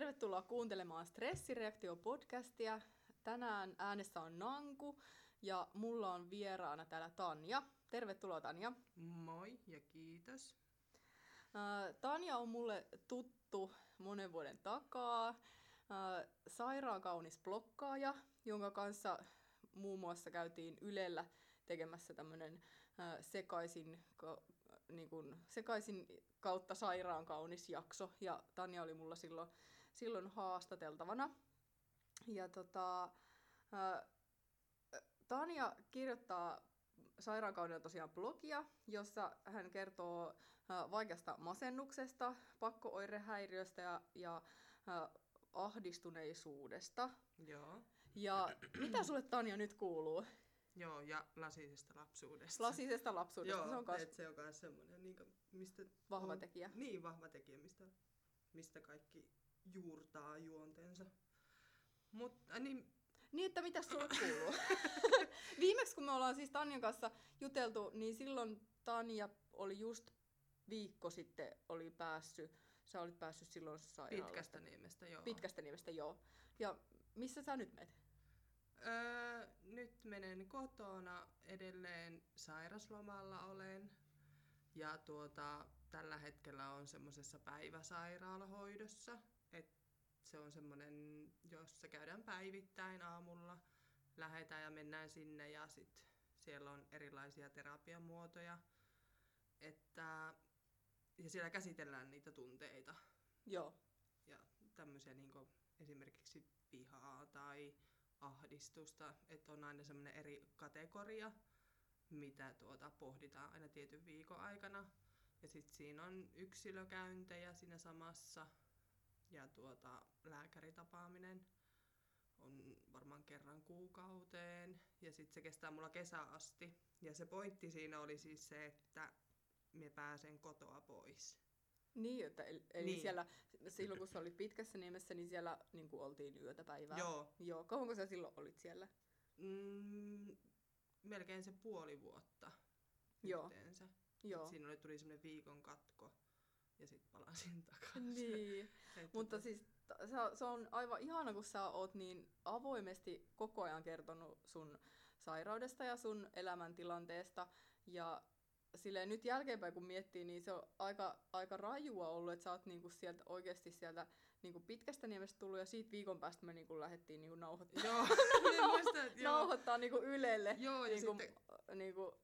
Tervetuloa kuuntelemaan Stressireaktio-podcastia. Tänään äänessä on Nanku ja mulla on vieraana täällä Tanja. Tervetuloa Tanja. Moi ja kiitos. Tanja on mulle tuttu monen vuoden takaa. Sairaan kaunis blokkaaja, jonka kanssa muun muassa käytiin Ylellä tekemässä tämmöinen sekaisin, niin kuin, sekaisin kautta sairaan kaunis jakso. Ja Tanja oli mulla silloin, silloin haastateltavana. Ja tota, Tanja kirjoittaa sairaankaudella tosiaan blogia, jossa hän kertoo vaikeasta masennuksesta, pakkooirehäiriöstä ja, ja ahdistuneisuudesta. Joo. Ja mitä sulle Tanja nyt kuuluu? Joo, ja lasisesta lapsuudesta. Lasisesta lapsuudesta, Joo, se on kas... se on myös semmoinen, niin mistä... Vahva on, tekijä. Niin, vahva tekijä, mistä, mistä kaikki juurtaa juontensa. Mutta niin, Niin, että mitä sulle kuuluu? Viimeksi kun me ollaan siis Tanjan kanssa juteltu, niin silloin Tanja oli just viikko sitten oli päässyt, sä olit päässyt silloin sairaalaan. pitkästä niemestä, joo. Pitkästä nimestä, joo. Ja missä sä nyt menet? Öö, nyt menen kotona, edelleen sairaslomalla olen. Ja tuota, tällä hetkellä on semmoisessa päiväsairaalahoidossa. Et se on semmoinen, jossa käydään päivittäin aamulla, lähetään ja mennään sinne ja sit siellä on erilaisia terapiamuotoja. Että, ja siellä käsitellään niitä tunteita Joo. ja tämmöisiä niin esimerkiksi vihaa tai ahdistusta, että on aina semmoinen eri kategoria, mitä tuota pohditaan aina tietyn viikon aikana. Ja sitten siinä on yksilökäyntejä siinä samassa ja tuota, lääkäritapaaminen on varmaan kerran kuukauteen ja sitten se kestää mulla kesä asti. Ja se pointti siinä oli siis se, että me pääsen kotoa pois. Niin, että, eli Niin. siellä, silloin kun sä olit pitkässä nimessä, niin siellä niin kuin oltiin yötä päivää. Joo. Joo. Kauanko sä silloin olit siellä? Mm, melkein se puoli vuotta Joo. yhteensä. Joo. Siinä oli, tuli semmoinen viikon katko ja sitten palasin takaisin. Niin, Et mutta tota- siis t- se, se on aivan ihana, kun sä oot niin avoimesti koko ajan kertonut sun sairaudesta ja sun elämäntilanteesta. Ja silleen nyt jälkeenpäin kun miettii, niin se on aika, aika rajua ollut, että sä oot niinku sieltä oikeasti sieltä niinku pitkästä niemestä tullut ja siitä viikon päästä me niinku lähdettiin niinku nauhoittaa, Joo, minä muistan, joo. nauhoittaa niinku Ylelle. Joo, ja niinku, sitten- niinku,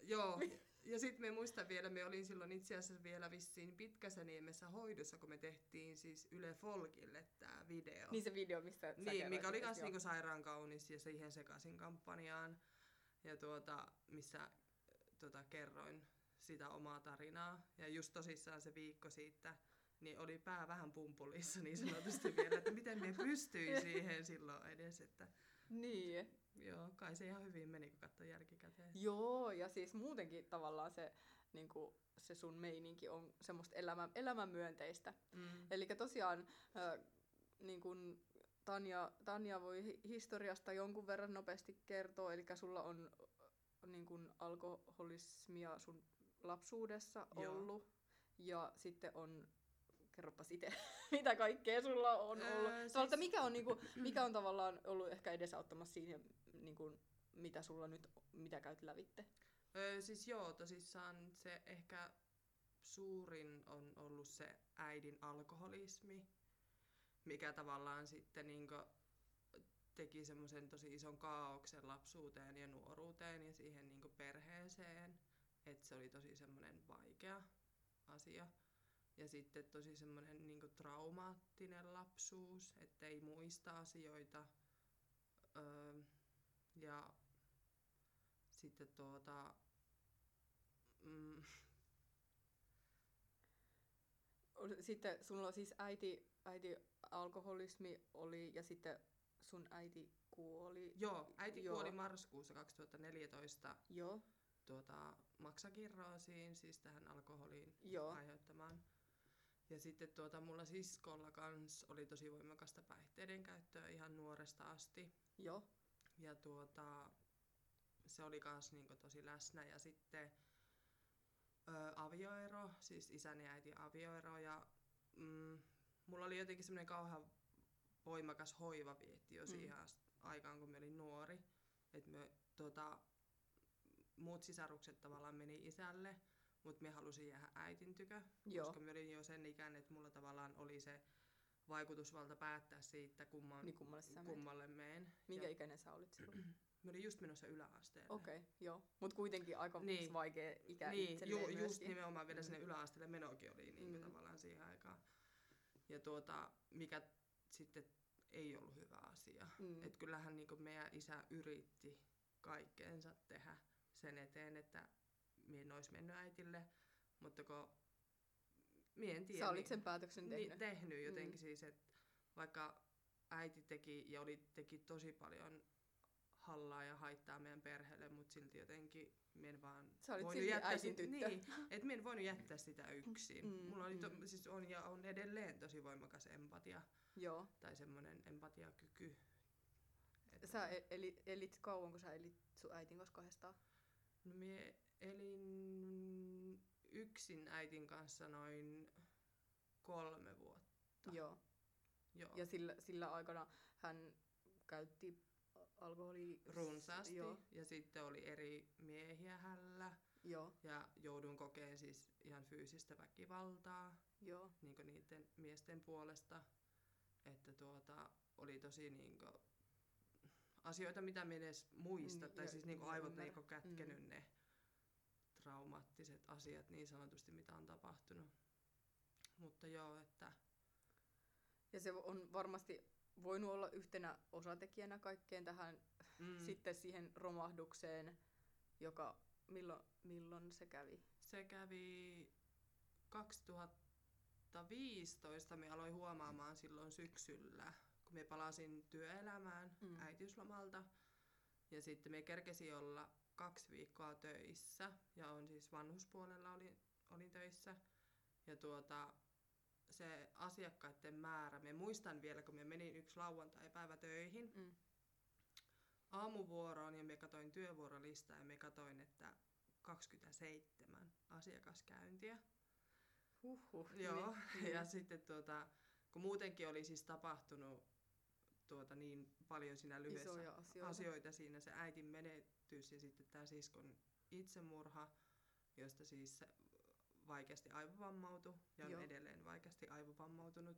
joo. Ja sitten me muistan vielä, me olin silloin itse asiassa vielä vissiin pitkässä niemessä hoidossa, kun me tehtiin siis Yle Folkille tämä video. niin se video, mistä Niin, mikä oli myös niinku sairaan kaunis ja siihen sekaisin kampanjaan. Ja tuota, missä tuota, kerroin sitä omaa tarinaa. Ja just tosissaan se viikko siitä, niin oli pää vähän pumpulissa niin sanotusti vielä, että miten me pystyin siihen silloin edes. Että, Niin. Joo, kai se ihan hyvin meni, kun katsoi jälkikäteen. Joo, ja siis muutenkin tavallaan se, niin kuin, se sun meininki on semmoista elämän, elämänmyönteistä. Mm. Eli tosiaan äh, niin kuin Tanja, Tanja voi hi- historiasta jonkun verran nopeasti kertoa, eli sulla on niin kuin alkoholismia sun lapsuudessa Joo. ollut, ja sitten on kerropas itse, mitä kaikkea sulla on Öö, ollut. siis- Tavallaan, että mikä, on, niinku, mikä on tavallaan ollut ehkä edesauttamassa siinä, niinku, mitä sulla nyt, mitä käyt lävitte? Öö, siis joo, tosissaan se ehkä suurin on ollut se äidin alkoholismi, mikä tavallaan sitten niinku teki semmoisen tosi ison kaauksen lapsuuteen ja nuoruuteen ja siihen niinku perheeseen. Että se oli tosi semmoinen vaikea asia. Ja sitten tosi semmoinen niinku traumaattinen lapsuus, että ei muista asioita. Öö, ja sitten tuota... Mm, Sitten sulla siis äiti, äiti alkoholismi oli ja sitten sun äiti kuoli. joo, äiti Joo. kuoli marraskuussa 2014 Joo, tuota, maksakirroosiin, siis tähän alkoholiin Joo. aiheuttamaan. Ja sitten tuota, mulla siskolla kans oli tosi voimakasta päihteiden käyttöä ihan nuoresta asti. joo, Ja tuota, se oli kans niinku tosi läsnä. Ja sitten ö, avioero, siis isän ja äitin avioero. Ja mm, mulla oli jotenkin semmoinen kauhean voimakas hoiva vietti jo Mm. siihen aikaan, kun mä olin nuori. Että me tota, muut sisarukset tavallaan meni isälle, mutta me halusin jäädä äitin tykö, Joo. koska mä olin jo sen ikäinen, että mulla tavallaan oli se vaikutusvalta päättää siitä, kumman, Niin kummalle sä kummalle meen. Minkä Ja ikäinen sä olit silloin? mä olin just menossa yläasteelle. Okei, okay, joo. Mut kuitenkin aika Niin. vaikea ikä niin, ju, just nimenomaan vielä Mm. sinne yläasteelle menokin oli niin Mm. tavallaan siihen aikaan. Ja tuota, mikä sitten ei ollut hyvä asia. Mm. Et kyllähän niin meidän isä yritti kaikkeensa tehdä sen eteen, että mie en olisi mennyt äitille, mutta kun mie en tiedä. Sä olit niin- sen päätöksen tehnyt. Niin, tehnyt jotenkin Mm. siis, että vaikka äiti teki ja oli, teki tosi paljon hallaa ja haittaa meidän perheelle, mutta silti jotenkin mie en vaan Sä olit voinut jättää äitin tyttö. Niin, että mie en voinut jättää sitä yksin. Mm, Mulla oli to, mm. siis on ja on edelleen tosi voimakas empatia Joo. tai semmoinen empatiakyky. Että- Sä e- eli, elit kauan, kun sä elit sun äitin kanssa kahdestaan? No mie elin yksin äitin kanssa noin kolme vuotta. Joo. Joo. Ja sillä, sillä aikana hän käytti alkoholia... runsaasti. Joo. Ja sitten oli eri miehiä hällä. Joo. Ja joudun kokeen siis ihan fyysistä väkivaltaa Joo. niin niiden miesten puolesta. Että tuota, oli tosi niin asioita, mitä me edes muista. Mm, tai siis niin aivot niin kätkenyt ne traumaattiset asiat niin sanotusti, mitä on tapahtunut. Mutta joo, että Ja se on varmasti voinut olla yhtenä osatekijänä kaikkeen tähän mm, sitten siihen romahdukseen, joka milloin, milloin se kävi? se kävi 2015, me aloin huomaamaan silloin syksyllä, kun me palasin työelämään Mm. äitiyslomalta. Ja sitten me kerkesin olla kaksi viikkoa töissä, ja on siis vanhuspuolella olin, olin töissä. Ja tuota, se asiakkaiden määrä, me muistan vielä, kun me menin yksi lauantai-päivä töihin Mm. aamuvuoroon ja me katoin työvuorolistaa ja me katoin, että 27 asiakaskäyntiä. Huhhuh. Joo, Niin, ja niin. sitten tuota, kun muutenkin oli siis tapahtunut tuota, niin paljon siinä lyhyessä Isoja asioita. asioita siinä, se äitin menetys ja sitten tämä siskon itsemurha, josta siis vaikeasti aivovammautui ja on Joo. edelleen vaikeasti aivovammautunut.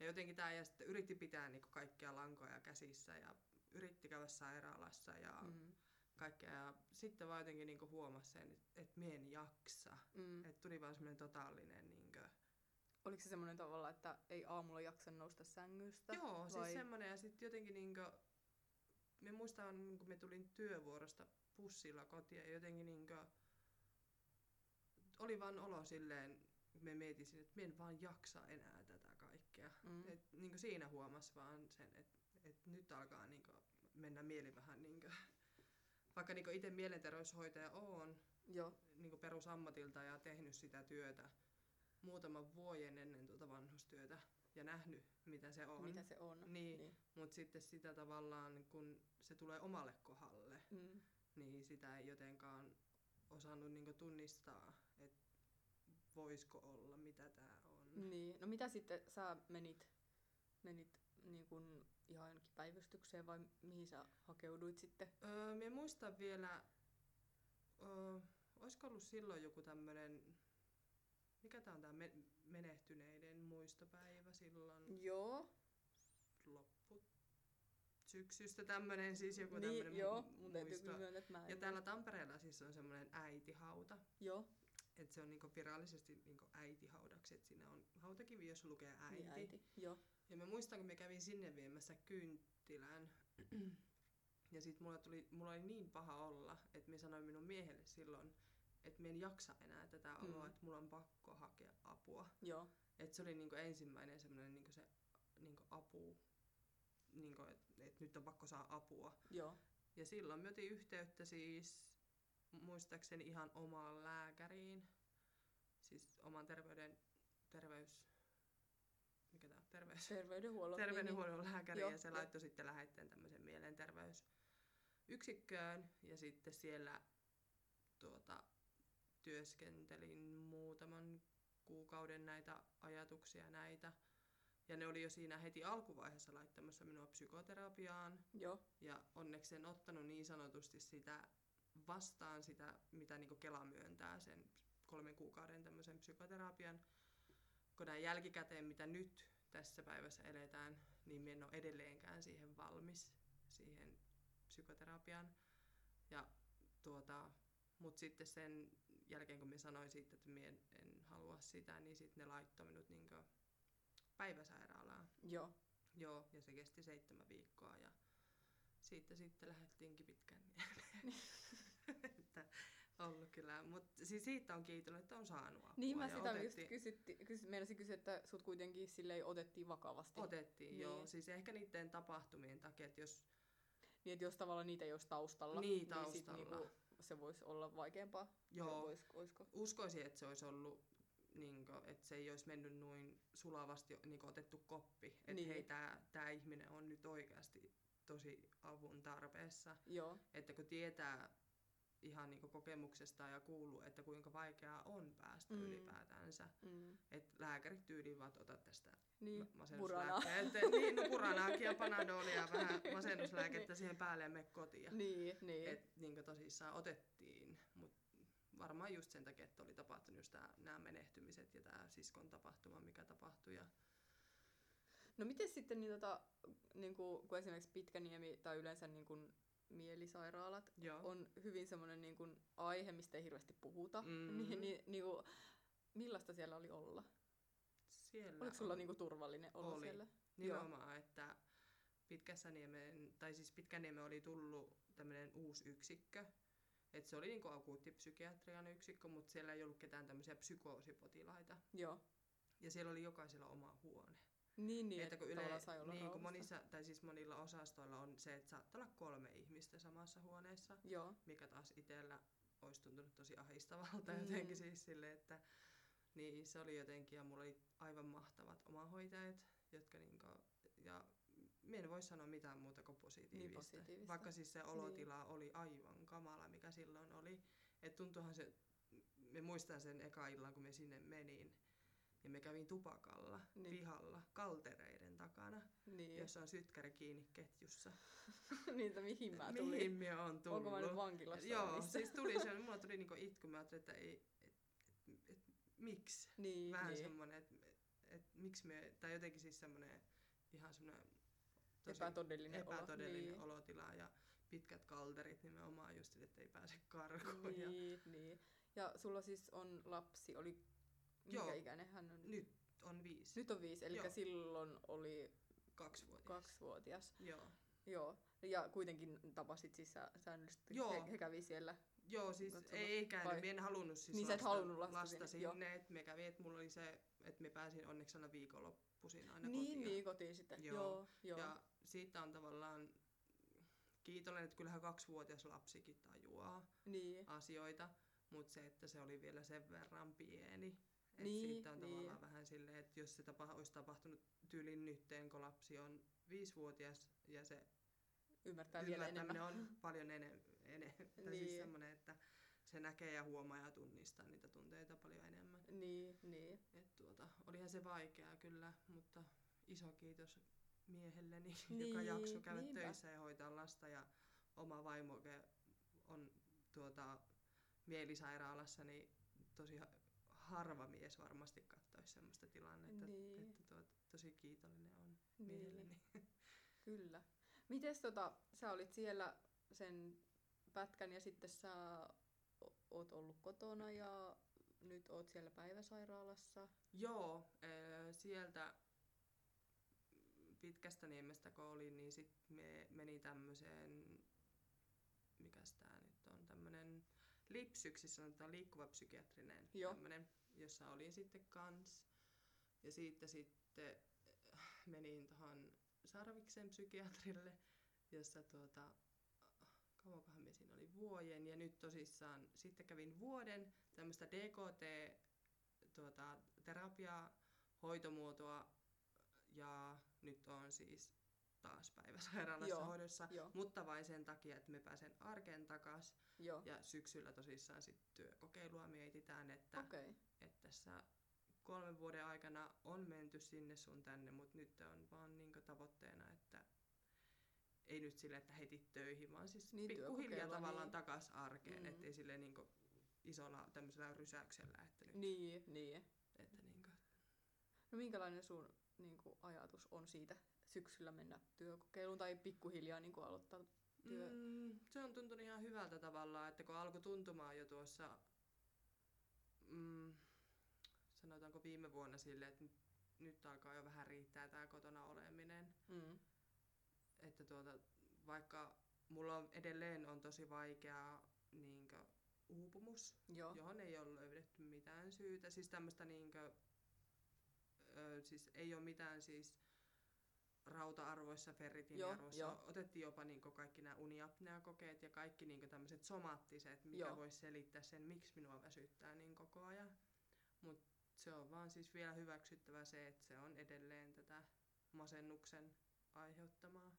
Ja jotenkin tämä ja sitten yritti pitää niinku kaikkia lankoja käsissä ja yritti käydä sairaalassa ja mm. Kaikkea. Ja sitten vaan jotenkin niinku huomasi sen, että et mie en jaksa. Mm. Että tuli vaan semmoinen totaalinen niinku... Oliko se semmoinen tavalla, että ei aamulla jaksa nousta sängystä? Joo, vai? siis semmoinen ja sitten jotenkin niinku... Me muistan, kun me tulin työvuorosta bussilla kotiin ja jotenkin niinku... Oli vaan olo silleen, me mietisin, että en vaan jaksa enää tätä kaikkea. Mm. Et, niinku siinä huomasi vaan sen, että et nyt alkaa niinku mennä mieli vähän niinku... Vaikka niinku itse mielenterveyshoitaja Joo. niinku perusammatilta ja tehnyt sitä työtä muutaman vuoden ennen tuota vanhustyötä ja nähnyt, mitä se on. Mitä se on. Niin. niin. Mutta sitten sitä tavallaan, kun se tulee omalle kohdalle, Mm. niin sitä ei jotenkaan osannut niinku tunnistaa, että voisiko olla, mitä tämä on. Niin. No mitä sitten sä menit, menit niin kun ihan jonnekin päivystykseen vai mihin sä hakeuduit sitten? Öö, minä muistan vielä, öö, olisiko ollut silloin joku tämmöinen, mikä tämä on tämä me- menehtyneiden muistopäivä silloin Joo. loppu syksystä tämmöinen siis joku niin, tämmöinen joo. Mun täytyy muisto. myöntää, että mä en Ja täällä Tampereella siis on semmoinen äitihauta, Joo. että se on niinku virallisesti niinku äitihaudaksi, että siinä on hautakivi, jossa lukee äiti. Niin äiti. Joo. Ja mä muistan, kun mä kävin sinne viemässä kynttilän. ja sit mulla, tuli, mulla oli niin paha olla, että mä sanoin minun miehelle silloin, että mä en jaksa enää tätä Mm. oloa, että mulla on pakko hakea apua. Joo. Et se oli niinku ensimmäinen semmoinen niinku se niinku apu, niinku, että et nyt on pakko saada apua. Joo. Ja silloin me otin yhteyttä siis muistaakseni ihan omaan lääkäriin, siis oman terveyden, terveys, mikä tää on, terveys, Terveydenhuollon. terveydenhuollon lääkäriin Joo, ja se laittoi sitten lähetteen tämmöisen mielenterveysyksikköön ja sitten siellä tuota, työskentelin muutaman kuukauden näitä ajatuksia näitä Ja ne oli jo siinä heti alkuvaiheessa laittamassa minua psykoterapiaan. Joo. Ja onneksi en ottanut niin sanotusti sitä vastaan sitä, mitä niin Kela myöntää sen kolmen kuukauden tämmöisen psykoterapian. Kun näin jälkikäteen, mitä nyt tässä päivässä eletään, niin minä en ole edelleenkään siihen valmis, siihen psykoterapiaan. Ja tuota, mutta sitten sen jälkeen, kun minä sanoin siitä, että minä en, en halua sitä, niin sitten ne laittoi minut niin päiväsairaalaan. Joo. Joo, ja se kesti seitsemän viikkoa ja siitä sitten lähdettiinkin pitkän että ollut kyllä, mutta siis siitä on kiitollinen, että on saanut apua. Niin mä sitä otettiin, just kysytti, kys, meinasin kysyä, että sut kuitenkin silleen otettiin vakavasti. Otettiin, Niin. joo. Siis ehkä niiden tapahtumien takia, että jos Niin, että jos tavallaan niitä ei olisi taustalla, Niin, sit taustalla. niinku se voisi olla vaikeampaa. Joo. Vois, oisko? uskoisin, että se olisi ollut, niin kuin, että se ei olisi mennyt noin sulavasti niin kuin otettu koppi. Että Niin. hei, tämä ihminen on nyt oikeasti tosi avun tarpeessa. Joo. Että kun tietää ihan niin kokemuksesta ja kuuluu, että kuinka vaikeaa on päästä Mm. ylipäätänsä. Mm. Että lääkärit tyyliin vaan ota tästä Niin, ma- puranaa. masennuslääkkeet. niin, no puranaakin ja panadolia vähän masennuslääkettä siihen päälle ja mene kotiin. Niin, niin. Et niin tosissaan otettiin, mutta varmaan just sen takia, että oli tapahtunut just nämä menehtymiset ja tämä siskon tapahtuma, mikä tapahtui. Ja No miten sitten, niin tota, niin kuin, kun esimerkiksi Pitkäniemi tai yleensä niin kuin mielisairaalat Joo. on hyvin semmoinen niin kuin aihe, mistä ei hirveästi puhuta, Mm. niin, niin, niin kuin, millaista siellä oli olla? Siellä Oliko sulla on niin kuin turvallinen olo Oli. siellä? nimenomaan, että Pitkässä Niemen, tai siis Pitkäniemen oli tullut tämmöinen uusi yksikkö. Et se oli niinku akuuttipsykiatrian yksikkö, mutta siellä ei ollut ketään tämmöisiä psykoosipotilaita. Joo. Ja siellä oli jokaisella oma huone. Niin, niin, että kun, yle, niin, kun monissa, tai siis monilla osastoilla on se, että saattaa olla kolme ihmistä samassa huoneessa, Joo. mikä taas itsellä olisi tuntunut tosi ahdistavalta Mm. jotenkin siis sille, että niin se oli jotenkin, ja mulla oli aivan mahtavat omahoitajat, jotka niinku, ja minä en voi sanoa mitään muuta kuin positiivista. Niin positiivista. Vaikka siis se olotila oli aivan kamala, mikä silloin oli. Et tuntuuhan se, me muistan sen eka illan, kun me sinne menin, ja me kävin tupakalla, Niin. niin. pihalla, kaltereiden takana, Niin. jossa on sytkäri kiinni ketjussa. Niitä mihin mä tulin. Mihin minä on tullut? Onko mä nyt vankilassa? Joo, siis tuli se, mulla tuli niinku itku, mä ajattelin, että ei, et, et, et, miksi? Niin, Vähän niin. semmonen, että et, miksi me, tai jotenkin siis semmonen ihan semmonen tosi epätodellinen, epätodellinen olo. olotila ja pitkät kalterit nimenomaan just, että ei pääse karkuun. Niin, Ja niin, niin. Ja sulla siis on lapsi, oli minkä Joo. ikäinen hän on? nyt on viisi, Nyt on viisi, eli Joo. silloin oli kaksivuotias. kaksivuotias. Joo. Joo. Ja kuitenkin tapasit siis sä, säännöllisesti. Joo. He, he kävi siellä. Joo, siis Katsomassa. ei, ei käynyt. Vai- en halunnut siis Niin lasta, halunnut lasta lasta sinne, sinne. Et me kävi, että mulla oli se, että me pääsin onneksi aina viikonloppuisin aina niin, kotiin. niin, kotiin sitten. Joo. Joo, joo. Ja siitä on tavallaan kiitollinen, että kyllähän kaksivuotias lapsikin tajuaa Niin, asioita, mutta se, että se oli vielä sen verran pieni. Et Niin, siitä on niin. tavallaan vähän silleen, että jos se tapa, olisi tapahtunut tyylin nytteen, kun lapsi on viisivuotias ja se ymmärtää vielä enemmän. on paljon enemmän, ene, siis Niin. semmoinen, että se näkee ja huomaa ja tunnistaa niitä tunteita paljon enemmän. Niin, niin. Et tuota, olihan se vaikeaa kyllä, mutta iso kiitos miehelleni, Niin, joka jaksoi käydä niinpä. töissä ja hoitaa lasta ja oma vaimo on tuota, mielisairaalassa, niin tosi harva mies varmasti katsoisi semmoista tilannetta, Niin. että tuota, tosi kiitollinen on Niin. miehelleni. Kyllä. Mites tota, sä olit siellä sen pätkän ja sitten sä oot ollut kotona ja nyt oot siellä päiväsairaalassa. Joo, sieltä pitkästä niemestä kun olin, niin sit me meni tämmöiseen, mikäs tää nyt on, tämmönen lipsyksi sanotaan liikkuva psykiatrinen Joo. tämmönen, jossa olin sitten kans. Ja siitä sitten äh, menin tuohon Sarviksen psykiatrille, jossa tuota, kauankohan me siinä oli vuoden, ja nyt tosissaan sitten kävin vuoden tämmöistä DKT tuota, terapiaa, hoitomuotoa ja nyt on siis taas päiväsairaalassa Joo, hoidossa, joo. mutta vain sen takia, että me pääsen arkeen takas Joo. ja syksyllä tosissaan sitten työkokeilua mietitään, että. Okay. että tässä kolmen vuoden aikana on menty sinne sun tänne, mutta nyt on vaan niin tavoitteena, että ei nyt sille, että heti töihin, vaan siis Niin, pikkuhiljaa tavallaan niin. takas arkeen, Mm. mm. ettei sille niin isolla tämmöisellä rysäyksellä, että nyt, Niin, niin. että niin kuin, No minkälainen sun niin kuin, ajatus on siitä syksyllä mennä työkokeiluun tai pikkuhiljaa niin kuin, aloittaa työ? Mm, se on tuntunut ihan hyvältä tavallaan, että kun alkoi tuntumaan jo tuossa, mm, sanotaanko viime vuonna silleen, että nyt, nyt alkaa jo vähän riittää tämä kotona oleminen. Mm. Että tuota, vaikka mulla on, edelleen on tosi vaikea niinkö, uupumus, Joo. johon ei ole löydetty mitään syytä. Siis tämmöistä niinkö, ö, siis ei ole mitään siis rauta-arvoissa, ferritin Joo, arvoissa. joo. Otettiin jopa niinku kaikki nämä uniapnea-kokeet ja kaikki niinku tämmöiset somaattiset, mikä Joo. voisi selittää sen, miksi minua väsyttää niin koko ajan. Mutta se on vaan siis vielä hyväksyttävä se, että se on edelleen tätä masennuksen aiheuttamaa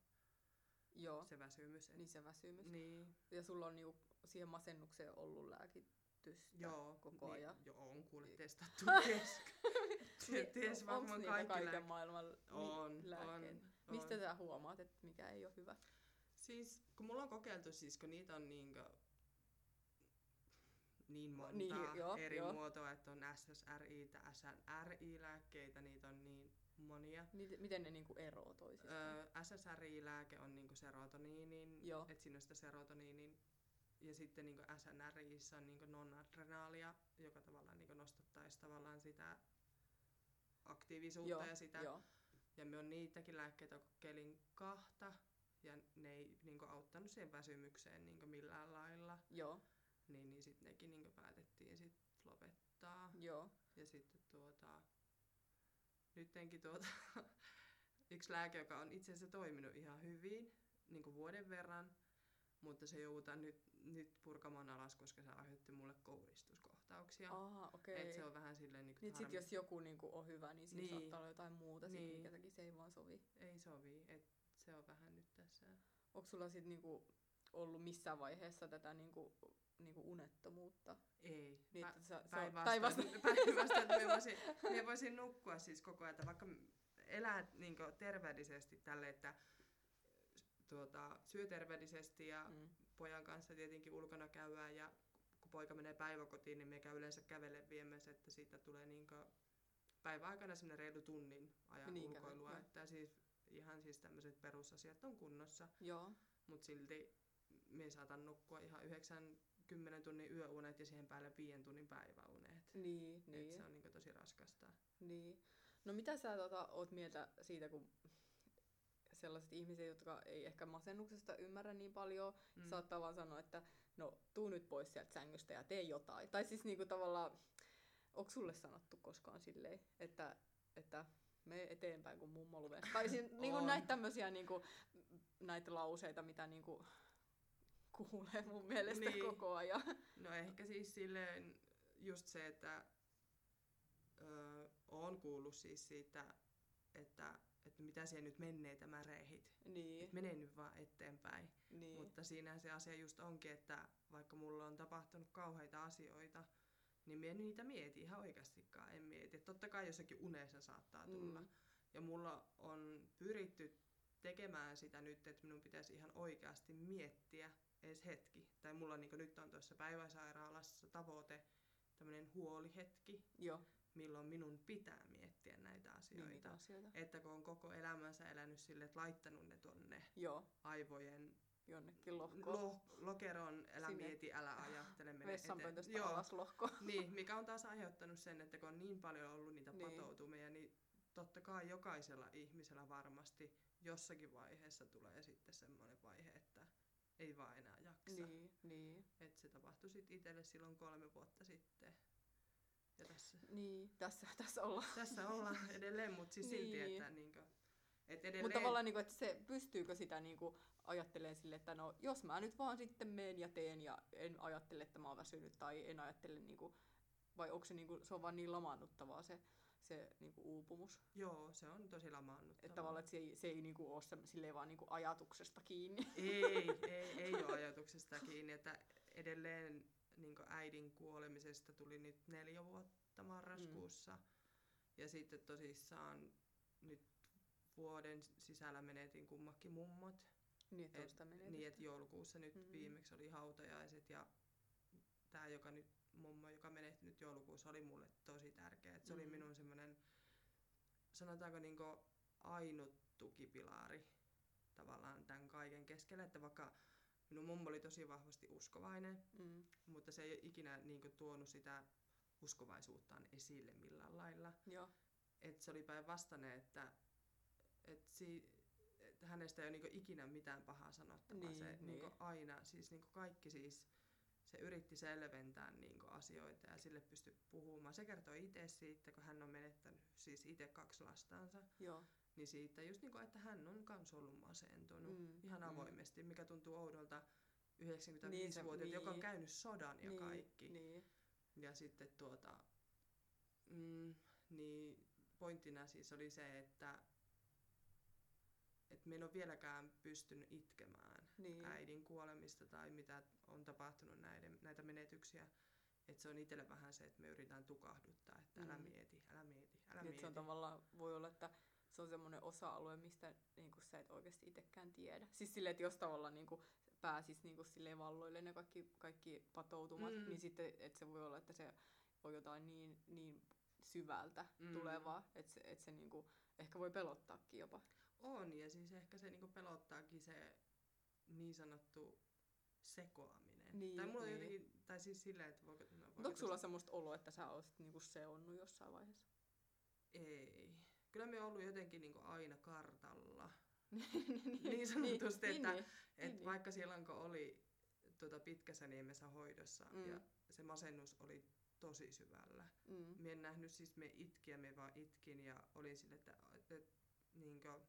Joo. se väsymys. Et, Niin se väsymys. niin, Ja sulla on niinku siihen masennukseen ollut lääkitystä joo, koko niin, ajan. Joo, on kuule testattu ties, Niin, ties onks varmaan niitä kaikki kaiken lääkkeet. maailman On, lääkkeet? on, Mistä on. sä huomaat, että mikä ei ole hyvä? Siis kun mulla on kokeiltu siis, kun niitä on niinkö niin monta Niin, joo, eri joo. muotoa, että on SSRI, SNRI-lääkkeitä, niitä on niin monia. Miten, miten ne niinku eroo toisistaan? Öö, SSRI-lääke on niinku serotoniinin, että siinä on sitä serotoniinin. Ja sitten niinku SNRIissä on niinku non-adrenaalia, joka tavallaan niinku nostattaisi tavallaan sitä aktiivisuutta joo, ja sitä. joo. Ja me on niitäkin lääkkeitä kokeilin kahta, ja ne ei niinku auttanut siihen väsymykseen niinku millään lailla. Joo, Niin, niin sitten nekin niinku päätettiin sit lopettaa. joo. Ja sitten tuota, nyttenkin tuota, yksi lääke, joka on itse asiassa toiminut ihan hyvin, niin kuin vuoden verran, mutta se joudutaan nyt, nyt purkamaan alas, koska se aiheutti mulle kouristuskohtauksia. Aa, okei. Et se on vähän silleen niin Niin sit jos joku niinku on hyvä, niin siinä Niin. saattaa olla jotain muuta, sit, Niin. minkä takia se ei vaan sovi. ei sovi, et se on vähän nyt tässä. Onko sulla sit niinku ollut missään vaiheessa tätä niinku, niinku unettomuutta? Ei. Niin, Pä- sä, Päinvastoin, päinvastoin, että me voisin, me voisin nukkua siis koko ajan, vaikka elää niin terveellisesti tälle, että tuota, syö terveellisesti ja Mm. Pojan kanssa tietenkin ulkona käydään ja kun poika menee päiväkotiin, niin me käy yleensä kävelle viemässä, että siitä tulee niin päiväaikana sinne reilu tunnin ajan Niin, ulkoilua, että siis ihan siis tämmöiset perusasiat on kunnossa, Joo, mutta silti me saatan nukkua ihan 9-10 tunnin yöunet ja siihen päälle 5 tunnin päiväunet. niin, Et niin, se on niinku tosi raskasta. niin. No mitä sä tota, oot mieltä siitä, kun sellaiset ihmiset, jotka ei ehkä masennuksesta ymmärrä niin paljon, mm. saattaa vaan sanoa, että no tuu nyt pois sieltä sängystä ja tee jotain. Tai siis niinku tavallaan, onko sulle sanottu koskaan silleen, että, että me eteenpäin kuin mummo luve. Tai siis niinku On. näitä tämmöisiä niinku, näitä lauseita, mitä niinku kuulee mun mielestä Niin. koko ajan. No ehkä siis silleen just se, että öö, oon kuullut siis siitä, että, että mitä siellä nyt menneitä märehit. niin, Et mene nyt vaan eteenpäin. niin, Mutta siinä se asia just onkin, että vaikka mulla on tapahtunut kauheita asioita, niin minä niitä mieti ihan oikeastikaan. En mieti. Et totta kai jossakin unessa saattaa tulla. Mm. Ja mulla on pyritty tekemään sitä nyt, että minun pitäisi ihan oikeasti miettiä edes hetki. Tai mulla niin nyt on tuossa päiväsairaalassa tavoite, tämmöinen huolihetki, joo, milloin minun pitää miettiä näitä niin asioita. niitä asioita. Että kun on koko elämänsä elänyt sille, että laittanut ne tonne Joo, aivojen jonnekin lohkoon. lo- lokeron, älä Sinne. mieti, älä ajattele, mene Vessanpöntöstä Joo, alas lohko. niin, mikä on taas aiheuttanut sen, että kun on niin paljon ollut niitä Niin. patoutumia, niin totta kai jokaisella ihmisellä varmasti jossakin vaiheessa tulee sitten semmoinen vaihe, että ei vaan enää jaksa. Niin, niin. Et se tapahtui sitten itselle silloin kolme vuotta sitten. Ja tässä, Niin, tässä, tässä ollaan. tässä ollaan edelleen, mutta siis silti, Niin. että niinkö, et edelleen... Mutta tavallaan, niin kuin, että se, pystyykö sitä niin kuin, ajattelee sille, että no, jos mä nyt vaan sitten meen ja teen ja en ajattele, että mä oon väsynyt tai en ajattele, niin kuin, vai onko se, niin kuin, se on vaan niin lamaannuttavaa se, se niin kuin, uupumus. Joo, se on tosi lamaannuttavaa. Että tavallaan, että se ei, se ei niin kuin, ole se, silleen vaan niin kuin, ajatuksesta kiinni. Ei, ei, ei ole ajatuksesta kiinni, että edelleen niin äidin kuolemisesta tuli nyt neljä vuotta marraskuussa. Mm. Ja sitten tosissaan nyt vuoden sisällä menetin kummakin mummot. Niin, että Et, niin, että joulukuussa nyt Mm. viimeksi oli hautajaiset ja tämä joka nyt, mummo, joka menehtyi nyt joulukuussa, oli mulle tosi tärkeä. Et se mm. oli Mm. minun semmoinen, sanotaanko niinku ainut tukipilari tavallaan tämän kaiken keskellä, että vaikka minun mummo oli tosi vahvasti uskovainen, Mm. mutta se ei ole ikinä niinku tuonut sitä uskovaisuuttaan esille millään lailla. Joo. Et se oli päinvastainen, että et si, et hänestä ei ole niinku ikinä mitään pahaa sanottavaa. Niin, se niin. niinku aina, siis niinku kaikki siis, se yritti selventää niinku asioita ja sille pystyi puhumaan. Se kertoi itse siitä, kun hän on menettänyt siis itse kaksi lastansa, Joo. Niin siitä just niinku, että hän on kans ollut masentunut Mm, ihan mm. avoimesti, mikä tuntuu oudolta Niin 95-vuotiaalta, se- joka on niin. käynyt sodan ja niin, kaikki. Niin. Ja sitten tuota, mm, niin pointtina siis oli se, että et me en ole vieläkään pystynyt itkemään Niin. äidin kuolemista tai mitä on tapahtunut näiden, näitä menetyksiä. Että se on itselle vähän se, että me yritetään tukahduttaa, että älä Mm. mieti, älä mieti, älä Niin, että mieti. se on tavallaan, voi olla, että se on semmoinen osa-alue, mistä niin sä et oikeasti itsekään tiedä. Siis silleen, että jos tavallaan niin pääsis niin silleen valloille ne kaikki, kaikki patoutumat, Mm. niin sitten että se voi olla, että se on jotain niin, niin syvältä Mm. tulevaa, että se, että se niin kuin, ehkä voi pelottaakin jopa. On, ja siis ehkä se niinku pelottaakin se niin sanottu sekoaminen. Niin, tai mulla niin. jotenkin, tai siis silleen, että voiko, no, Mutta onko sulla semmoista oloa, että sä olisit niin seonnut jossain vaiheessa? Ei. Kyllä me on ollut jotenkin niinku aina kartalla. niin, Niin sanotusti, että- niin, Et niin. vaikka silloin kun oli tuota pitkässä niemessä hoidossa Mm. ja se masennus oli tosi syvällä. Mm. Mie en nähnyt siis me itkiä, me vaan itkin ja olin sille, että, että, että niinkö,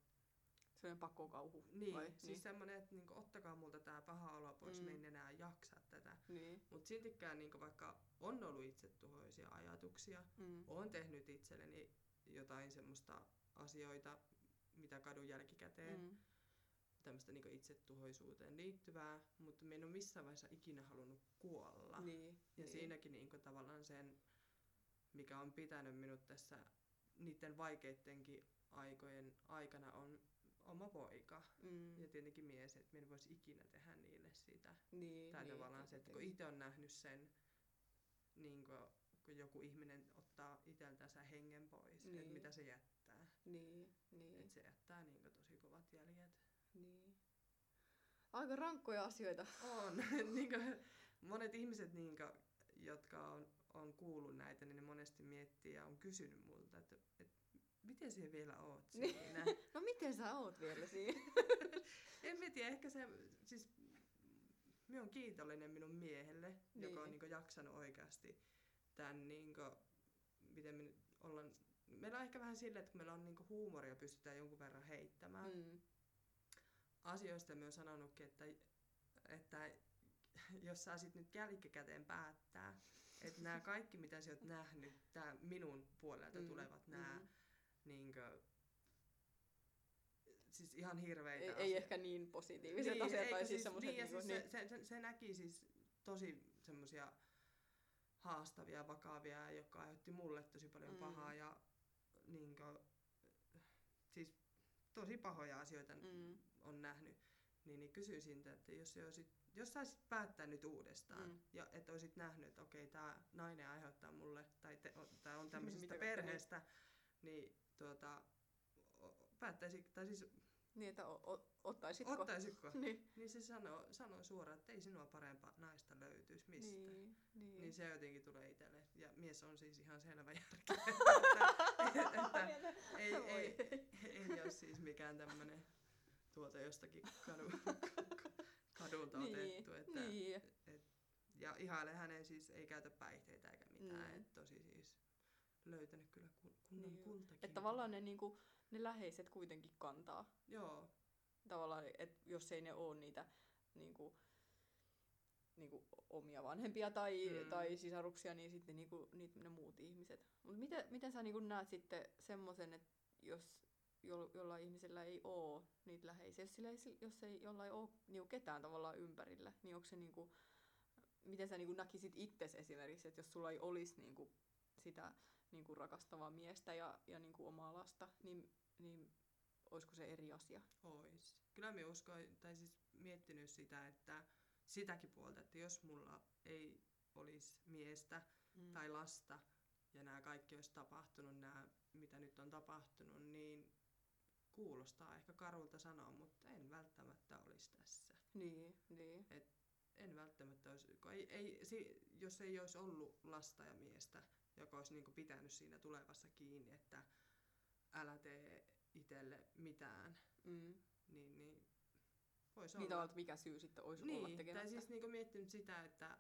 Sellainen pakokauhu. niin, vai? siis niin. semmoinen, että niinkö, ottakaa multa tää paha olo pois, Mm. me en enää jaksa tätä. niin. Mutta siltikään niinkö, vaikka on ollut itsetuhoisia ajatuksia, Mm. olen tehnyt itselleni jotain semmoista asioita, mitä kadun jälkikäteen, Mm. tämmöistä niinku itsetuhoisuuteen liittyvää, mutta me en ole missään vaiheessa ikinä halunnut kuolla. Niin, Ja niin. siinäkin niinku tavallaan sen, mikä on pitänyt minut tässä niiden vaikeittenkin aikojen aikana on oma poika. Mm. Ja tietenkin mies, että me en voisi ikinä tehdä niille sitä. Niin, Tai niin, tavallaan se, että kun itse on nähnyt sen, niin kun, kun joku ihminen ottaa iteltänsä hengen pois, Niin. että mitä se jättää. Niin, niin, Että se jättää niin tosi kovat jäljet. niin. Aika rankkoja asioita. On. niin monet ihmiset, niin kuin, jotka on, on kuullut näitä, niin ne monesti miettii ja on kysynyt multa, että, että miten siellä vielä oot Niin. siinä. No miten sä oot vielä siinä? en mä tiedä, ehkä se, siis minä on kiitollinen minun miehelle, niin. joka on Niin. niin jaksanut oikeasti tämän, niin kuin, miten me nyt ollaan, meillä on ehkä vähän silleen, että kun meillä on niin huumoria pystytään jonkun verran heittämään, Mm. asioista me on sanonutkin, että, että jos saisit nyt jälkikäteen päättää, että nämä kaikki, mitä sä oot nähnyt, tää minun puolelta Mm, tulevat nämä, mm. niinkö, siis ihan hirveitä Ei, ei ehkä niin positiiviset niin, asiat, tai siis siis, niin, niinku, siis niin, se, se, se, näki siis tosi semmoisia haastavia, vakavia, jotka aiheutti mulle tosi paljon Mm. pahaa ja niinkö, siis tosi pahoja asioita mm, on nähnyt, niin, niin kysyisin, että jos, olisit, jos saisit päättää nyt uudestaan, Mm. ja että olisit nähnyt, että okei, tämä nainen aiheuttaa mulle, tai, te, o, tai on tämmöisestä perheestä, niin tuota, o- päättäisi, tai siis niin, että o, o, ottaisitko? ottaisitko, Niin, niin se sanoo, sanoo suoraan, että ei sinua parempaa naista löytyisi mistään. niin, niin. Niin se jotenkin tulee itselle. Ja mies on siis ihan selvä järki. että, että ei, Voi. ei, ei ole siis mikään tämmöinen tuote jostakin kadu, kadulta niin, otettu. Että, niin. Ja ihaile hänen siis ei käytä päihteitä eikä mitään. Mm. Et tosi siis löytänyt kyllä kun- kunnon Niin. kultakin. Että tavallaan ne, niinku, ne läheiset kuitenkin kantaa. Joo, Tavallaan, että jos ei ne ole niitä niinku, niinku omia vanhempia tai, Mm. tai sisaruksia, niin sitten niinku, niit, ne muut ihmiset. Mutta miten, miten sä niinku näet sitten semmoisen, että jos jo, jollain ihmisellä ei ole niitä läheisiä, jos, sillä ei, jos ei jollain ole niinku ketään tavallaan ympärillä, niin onko se niinku, miten sä niinku näkisit itses esimerkiksi, että jos sulla ei olisi niinku sitä niin kuin rakastavaa miestä ja, ja niin kuin omaa lasta, niin, niin olisiko se eri asia? Ois. Kyllä me uskoin, tai siis miettinyt sitä, että sitäkin puolta, että jos mulla ei olisi miestä Mm. tai lasta, ja nämä kaikki olisi tapahtunut, nämä mitä nyt on tapahtunut, niin kuulostaa ehkä karulta sanoa, mutta en välttämättä olisi tässä. Niin, niin. En välttämättä olisi, ei, ei, jos ei olisi ollut lasta ja miestä, joka olisi niin pitänyt siinä tulevassa kiinni, että älä tee itselle mitään, Mm. niin, niin voisi Niin olla. että mikä syy sitten olisi olla Niin, tekemättä. tai siis niinku miettinyt sitä, että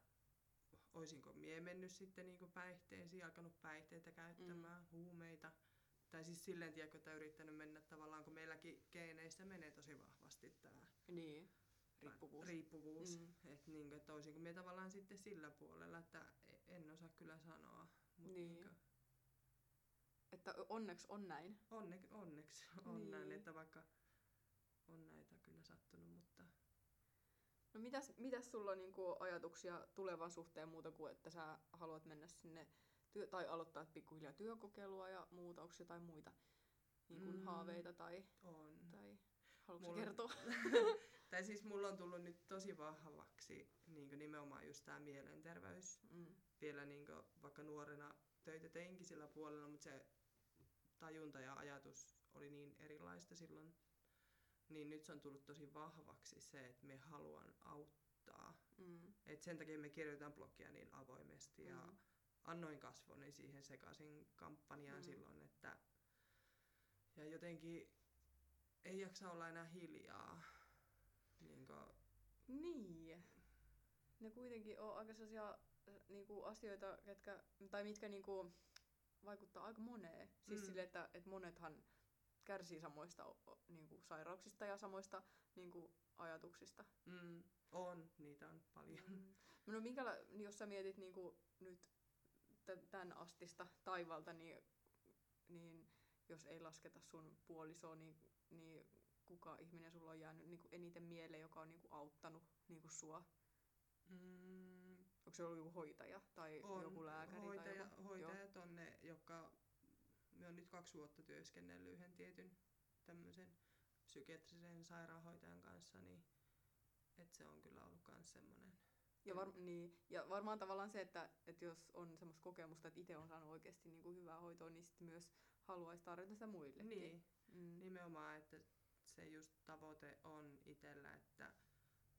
olisinko mie mennyt sitten niinku päihteisiin, alkanut päihteitä käyttämään, mm. huumeita. Tai siis silleen, tiedätkö, että yrittänyt mennä tavallaan, kun meilläkin geeneissä menee tosi vahvasti tämä Niin, riippuvuus. riippuvuus. Mm. Mm. Että niinku, et olisinko mie tavallaan sitten sillä puolella, että en osaa kyllä sanoa. Mut Niin. niinku, Että onneksi on näin. onne, onneksi on Niin. näin, että vaikka on näitä kyllä sattunut, mutta No mitäs, mitäs sulla on niinku ajatuksia tulevan suhteen muuta kuin, että sä haluat mennä sinne työ, tai aloittaa pikkuhiljaa työkokeilua ja muuta? Onko jotain muita niin kuin Mm. haaveita tai, on. tai haluatko Mulla- kertoa? Tai siis mulla on tullut nyt tosi vahvaksi niin nimenomaan just tämä mielenterveys. Mm. Vielä niin vaikka nuorena töitä teinkin sillä puolella, mutta se tajunta ja ajatus oli niin erilaista silloin. Niin nyt se on tullut tosi vahvaksi se, että me haluan auttaa. Mm. Et sen takia me kirjoitan blogia niin avoimesti ja Mm. annoin kasvoni siihen sekaisin kampanjaan Mm. silloin, että ja jotenkin ei jaksa olla enää hiljaa. Niin Niin. Ne kuitenkin on aika sellaisia äh, niinku, asioita, ketkä, tai mitkä niinku, vaikuttaa aika moneen. Siis Mm. sille, että, että monethan kärsii samoista niinku, sairauksista ja samoista niinku, ajatuksista. mm, on, niitä on paljon. Mm. No minkäla, jos sä mietit niinku, nyt tämän astista taivalta, niin, niin jos ei lasketa sun puolisoa, niin, niin kuka ihminen sulla on jäänyt niinku, eniten mieleen, joka on niinku, auttanut niinku, sua? Mm, Onko se ollut joku hoitaja tai on joku lääkäri hoitaja, tai joku? hoitajat on ne, jotka me on nyt kaksi vuotta työskennellyt yhden tietyn tämmöisen psykiatrisen sairaanhoitajan kanssa, niin et se on kyllä ollut myös semmoinen. Ja, var, niin, ja varmaan tavallaan se, että, että jos on semmoista kokemusta, että itse on saanut oikeasti niin kuin hyvää hoitoa, niin sitten myös haluaisi tarjota sitä muillekin. Niin, Mm. nimenomaan, että se just tavoite on itsellä, että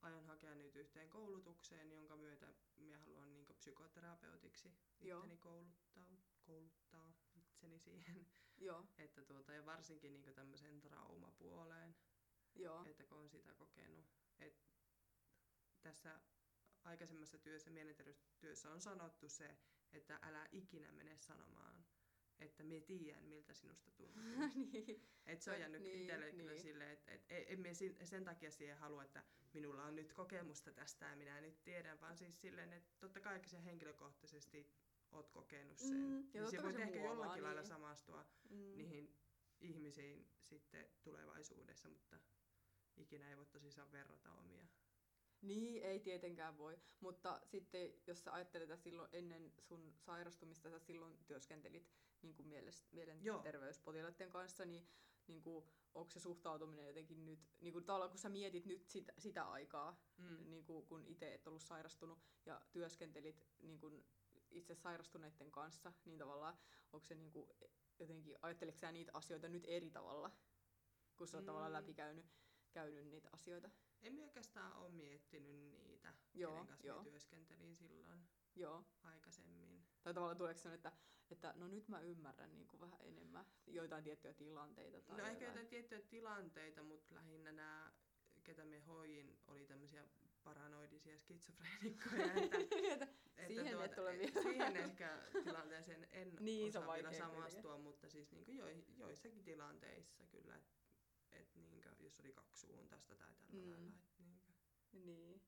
aion hakea nyt yhteen koulutukseen, jonka myötä minä haluan niin psykoterapeutiksi Joo. itteni kouluttaa, kouluttaa itseni siihen. Joo, Että tuota, ja varsinkin niin tämmöiseen traumapuoleen, joo. että kun on sitä kokenut. Et tässä aikaisemmassa työssä, mielenterveystyössä on sanottu se, että älä ikinä mene sanomaan, että me tiedän, miltä sinusta tuntuu. niin. Et se on jäänyt niin, itselle kyllä niin. silleen, että et, et, en me sin- sen takia siihen halua, että minulla on nyt kokemusta tästä ja minä nyt tiedän, vaan siis silleen, että totta kai se henkilökohtaisesti oot kokenut sen. Mm, ja niin se voit se ehkä muovaa, jollakin lailla niin. samastua Mm. niihin ihmisiin sitten tulevaisuudessa, mutta ikinä ei voi tosissaan verrata omia. Niin, ei tietenkään voi. Mutta sitten jos sä ajattelet, että silloin ennen sun sairastumista sä silloin työskentelit niin kuin mieles, mielenterveyspotilaiden kanssa, niin, niin kuin, onko se suhtautuminen jotenkin nyt, niin kuin tavallaan kun sä mietit nyt sitä, sitä aikaa, Mm. niin kuin, kun itse et ollut sairastunut ja työskentelit niin kuin itse sairastuneiden kanssa, niin tavallaan onko se niin kuin, jotenkin, ajatteletko sä niitä asioita nyt eri tavalla, kun sä oot Mm. tavallaan läpikäynyt käynyt niitä asioita? En oikeastaan ole miettinyt niitä, Joo, kenen kanssa joo. työskentelin silloin Joo. aikaisemmin. Tai tavallaan tuleeko se, että, että no nyt mä ymmärrän niin kuin vähän enemmän joitain tiettyjä tilanteita tai No ehkä jotain. tiettyjä tilanteita, mutta lähinnä nämä, ketä me hoin, oli tämmöisiä paranoidisia skitsofreenikkoja, että, että Siihen et ole vielä. siihen ehkä tilanteeseen en Niin, osaa vielä samastua, mutta siis niin jo, joissakin tilanteissa kyllä, että et niin jos oli kaksisuuntaista tai tällä Mm. lailla. Et niin Niin.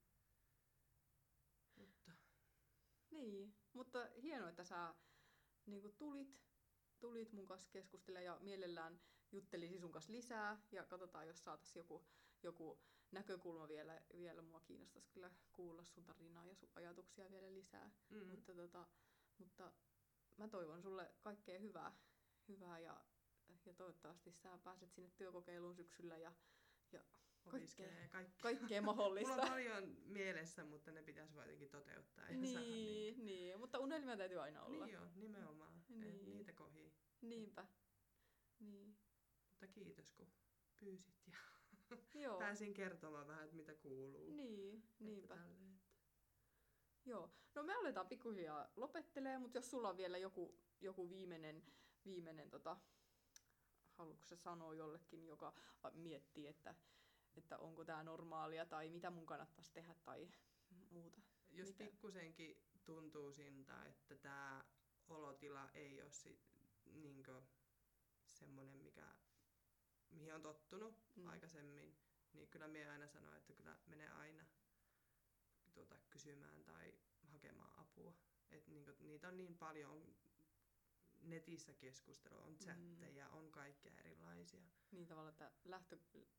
mutta Niin, mutta hienoa, että sä niin kuin tulit, tulit mun kanssa keskustelemaan ja mielellään juttelisi sun kanssa lisää ja katsotaan, jos saataisiin joku, joku näkökulma vielä, vielä mua kiinnostaisi kyllä kuulla sun tarinaa ja sun ajatuksia vielä lisää. mm. Mutta, tota, mutta mä toivon sulle kaikkea hyvää, hyvää ja, ja toivottavasti sä pääset sinne työkokeiluun syksyllä ja, ja Opiskelee kaikkea. kaikkea Mulla mahdollista. on paljon mielessä, mutta ne pitäisi vaan jotenkin toteuttaa. Ja saada niin, niin. niin, mutta unelmia täytyy aina olla. Niin joo, nimenomaan. Niin. Niin. Niitä kohii. Niinpä. Niin. Mutta kiitos kun pyysit ja Joo. pääsin kertomaan vähän, että mitä kuuluu. Niin, Että niinpä. tälleen, että- Joo. No me aletaan pikkuhiljaa lopettelee, mutta jos sulla on vielä joku, joku viimeinen, viimeinen tota, haluatko sanoa jollekin, joka miettii, että, että onko tämä normaalia tai mitä mun kannattaisi tehdä tai muuta. Jos Mitä? pikkusenkin tuntuu siltä, että tämä olotila ei ole sit, niinkö, semmoinen, mikä, mihin on tottunut Mm. mm. aikaisemmin, niin kyllä minä aina sanon, että kyllä menee aina tuota, kysymään tai hakemaan apua. Et niinku, niitä on niin paljon, on netissä keskustelua, on chatteja, on kaikkea erilaisia. Niin tavalla, että lähtö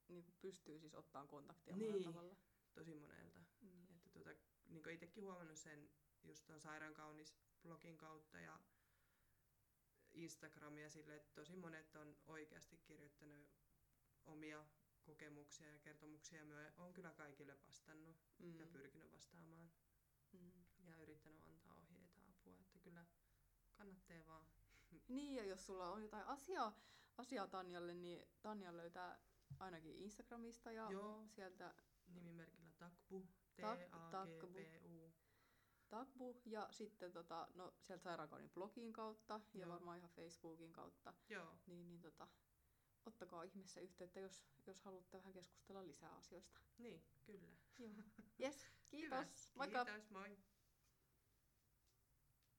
niin pystyy siis ottaa kontaktia Niin. tavalla. Tosi monelta. Niin. Että tuota, niin itsekin huomannut sen just ton Sairaan kaunis blogin kautta ja Instagramia sille, että tosi monet on oikeasti kirjoittanut omia kokemuksia ja kertomuksia ja myö on kyllä kaikille vastannut Mm. ja pyrkinyt vastaamaan Mm. ja yrittänyt antaa ohjeita apua, että kyllä kannattaa vaan. Niin, ja jos sulla on jotain asiaa, asiaa Tanjalle, niin Tanja löytää ainakin Instagramista ja Joo. sieltä Nimimerkillä Takbu, Tak- T-A-G-B-U. Takbu ja sitten tota, no, sieltä Sairaankaudin blogin kautta ja Joo. varmaan ihan Facebookin kautta. Joo, Niin, niin tota, ottakaa ihmeessä yhteyttä, jos, jos haluatte vähän keskustella lisää asioista. niin, kyllä. Joo. Yes, kiitos. Hyvä. Moikka! Kiitos, moi.